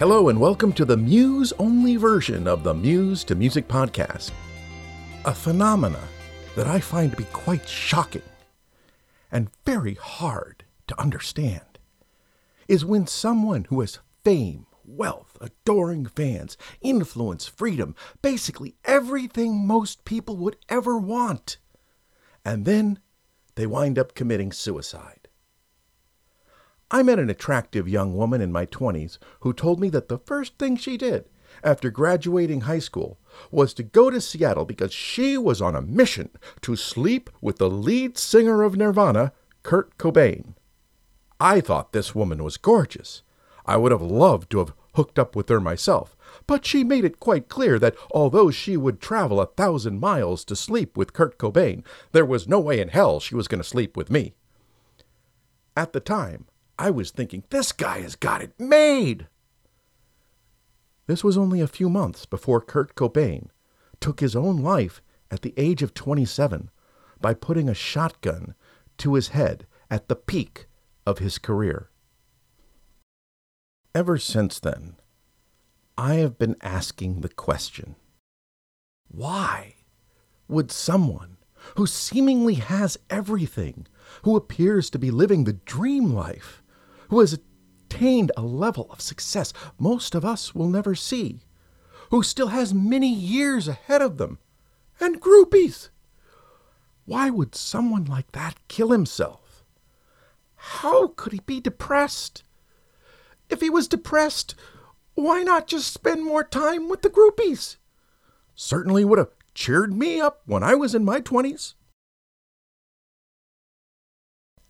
Hello, and welcome to the Muse only version of the Muse2Music podcast. A phenomena that I find to be quite shocking and very hard to understand is when someone who has fame, wealth, adoring fans, influence, freedom, basically everything most people would ever want, and then they wind up committing suicide. I met an attractive young woman in my 20s who told me that the first thing she did after graduating high school was to go to Seattle because she was on a mission to sleep with the lead singer of Nirvana, Kurt Cobain. I thought this woman was gorgeous. I would have loved to have hooked up with her myself, but she made it quite clear that although she would travel a thousand miles to sleep with Kurt Cobain, there was no way in hell she was going to sleep with me. At the time, I was thinking, this guy has got it made. This was only a few months before Kurt Cobain took his own life at the age of 27 by putting a shotgun to his head at the peak of his career. Ever since then, I have been asking the question why would someone who seemingly has everything, who appears to be living the dream life, who has attained a level of success most of us will never see, who still has many years ahead of them, and groupies. Why would someone like that kill himself? How could he be depressed? If he was depressed, why not just spend more time with the groupies? Certainly would have cheered me up when I was in my 20s.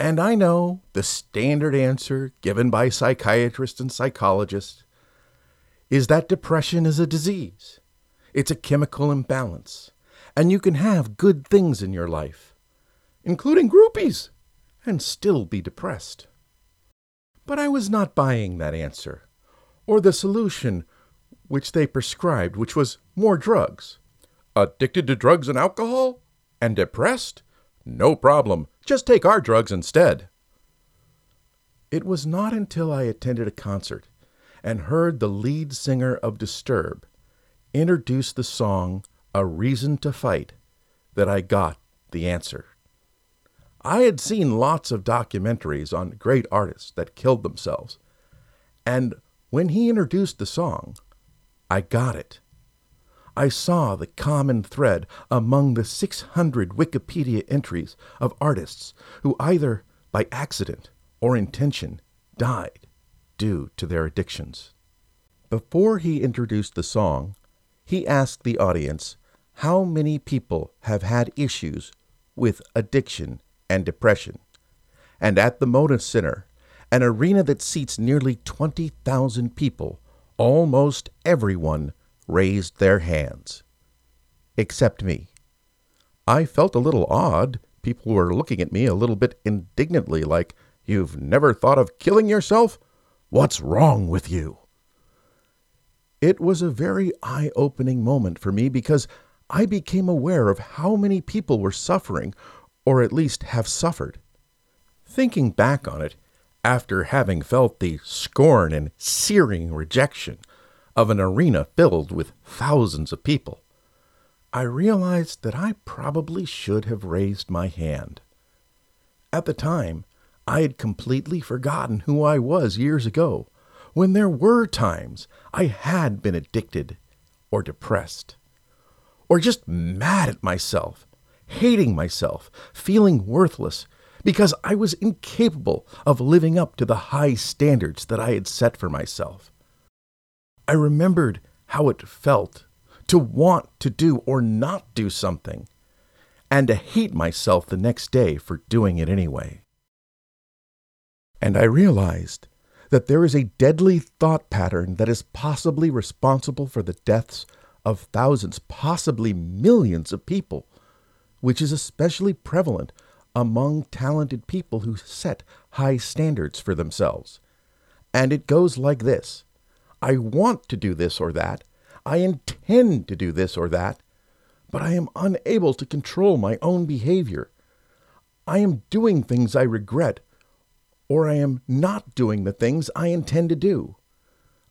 And I know the standard answer given by psychiatrists and psychologists is that depression is a disease. It's a chemical imbalance. And you can have good things in your life, including groupies, and still be depressed. But I was not buying that answer, or the solution which they prescribed, which was more drugs. Addicted to drugs and alcohol? And depressed? No problem. Just take our drugs instead. It was not until I attended a concert and heard the lead singer of Disturbed introduce the song A Reason to Fight that I got the answer. I had seen lots of documentaries on great artists that killed themselves, and when he introduced the song, I got it. I saw the common thread among the 600 Wikipedia entries of artists who either by accident or intention died due to their addictions. Before he introduced the song, he asked the audience how many people have had issues with addiction and depression. And at the Moda Center, an arena that seats nearly 20,000 people, almost everyone raised their hands. Except me. I felt a little odd. People were looking at me a little bit indignantly, like, You've never thought of killing yourself? What's wrong with you? It was a very eye opening moment for me because I became aware of how many people were suffering, or at least have suffered. Thinking back on it, after having felt the scorn and searing rejection of an arena filled with thousands of people, I realized that I probably should have raised my hand. At the time, I had completely forgotten who I was years ago, when there were times I had been addicted or depressed, or just mad at myself, hating myself, feeling worthless because I was incapable of living up to the high standards that I had set for myself. I remembered how it felt to want to do or not do something, and to hate myself the next day for doing it anyway. And I realized that there is a deadly thought pattern that is possibly responsible for the deaths of thousands, possibly millions of people, which is especially prevalent among talented people who set high standards for themselves. And it goes like this I want to do this or that. I intend to do this or that, but I am unable to control my own behavior. I am doing things I regret, or I am not doing the things I intend to do.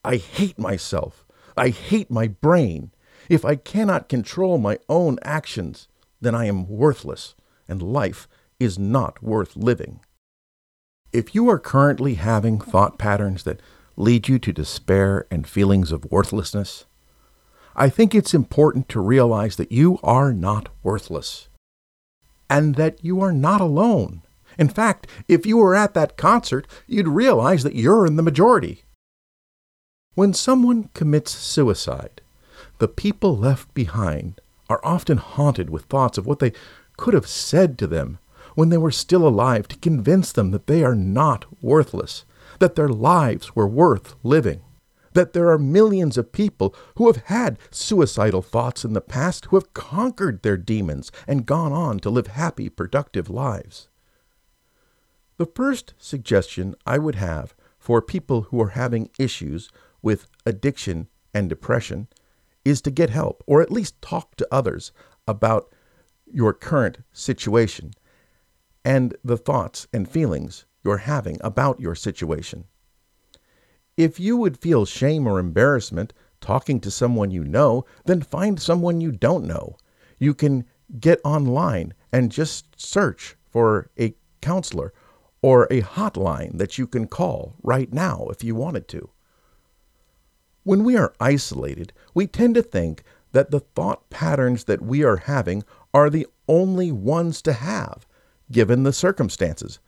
I hate myself. I hate my brain. If I cannot control my own actions, then I am worthless, and life is not worth living. If you are currently having thought patterns that lead you to despair and feelings of worthlessness, I think it's important to realize that you are not worthless and that you are not alone. In fact, if you were at that concert, you'd realize that you're in the majority. When someone commits suicide, the people left behind are often haunted with thoughts of what they could have said to them when they were still alive to convince them that they are not worthless, that their lives were worth living, that there are millions of people who have had suicidal thoughts in the past who have conquered their demons and gone on to live happy, productive lives. The first suggestion I would have for people who are having issues with addiction and depression is to get help or at least talk to others about your current situation and the thoughts and feelings you're having about your situation. If you would feel shame or embarrassment talking to someone you know, then find someone you don't know. You can get online and just search for a counselor or a hotline that you can call right now if you wanted to. When we are isolated, we tend to think that the thought patterns that we are having are the only ones to have, given the circumstances.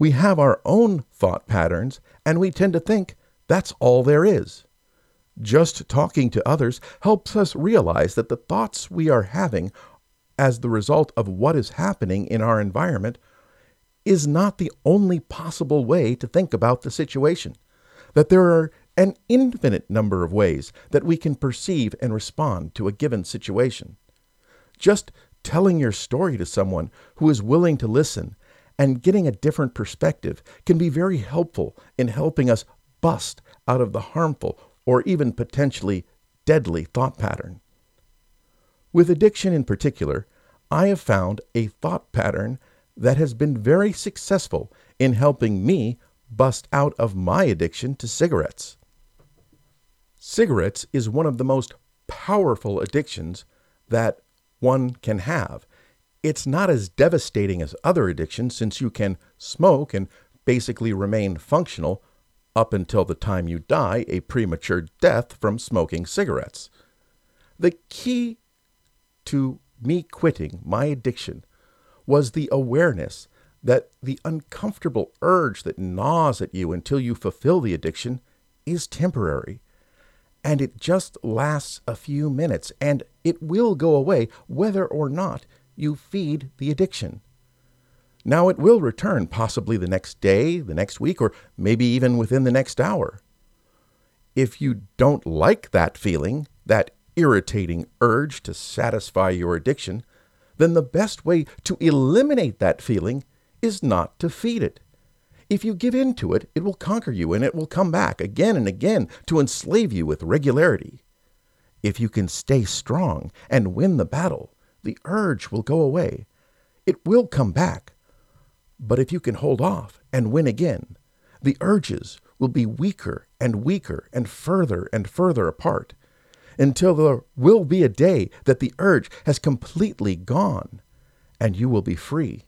We have our own thought patterns, and we tend to think that's all there is. Just talking to others helps us realize that the thoughts we are having as the result of what is happening in our environment is not the only possible way to think about the situation, that there are an infinite number of ways that we can perceive and respond to a given situation. Just telling your story to someone who is willing to listen and getting a different perspective can be very helpful in helping us bust out of the harmful or even potentially deadly thought pattern. With addiction in particular, I have found a thought pattern that has been very successful in helping me bust out of my addiction to cigarettes. Cigarettes is one of the most powerful addictions that one can have. It's not as devastating as other addictions since you can smoke and basically remain functional up until the time you die a premature death from smoking cigarettes. The key to me quitting my addiction was the awareness that the uncomfortable urge that gnaws at you until you fulfill the addiction is temporary and it just lasts a few minutes, and it will go away whether or not you feed the addiction. Now, it will return possibly the next day, the next week, or maybe even within the next hour. If you don't like that feeling, that irritating urge to satisfy your addiction, then the best way to eliminate that feeling is not to feed it. If you give in to it, it will conquer you and it will come back again and again to enslave you with regularity. If you can stay strong and win the battle, the urge will go away. It will come back. But if you can hold off and win again, the urges will be weaker and weaker and further and further apart until there will be a day that the urge has completely gone and you will be free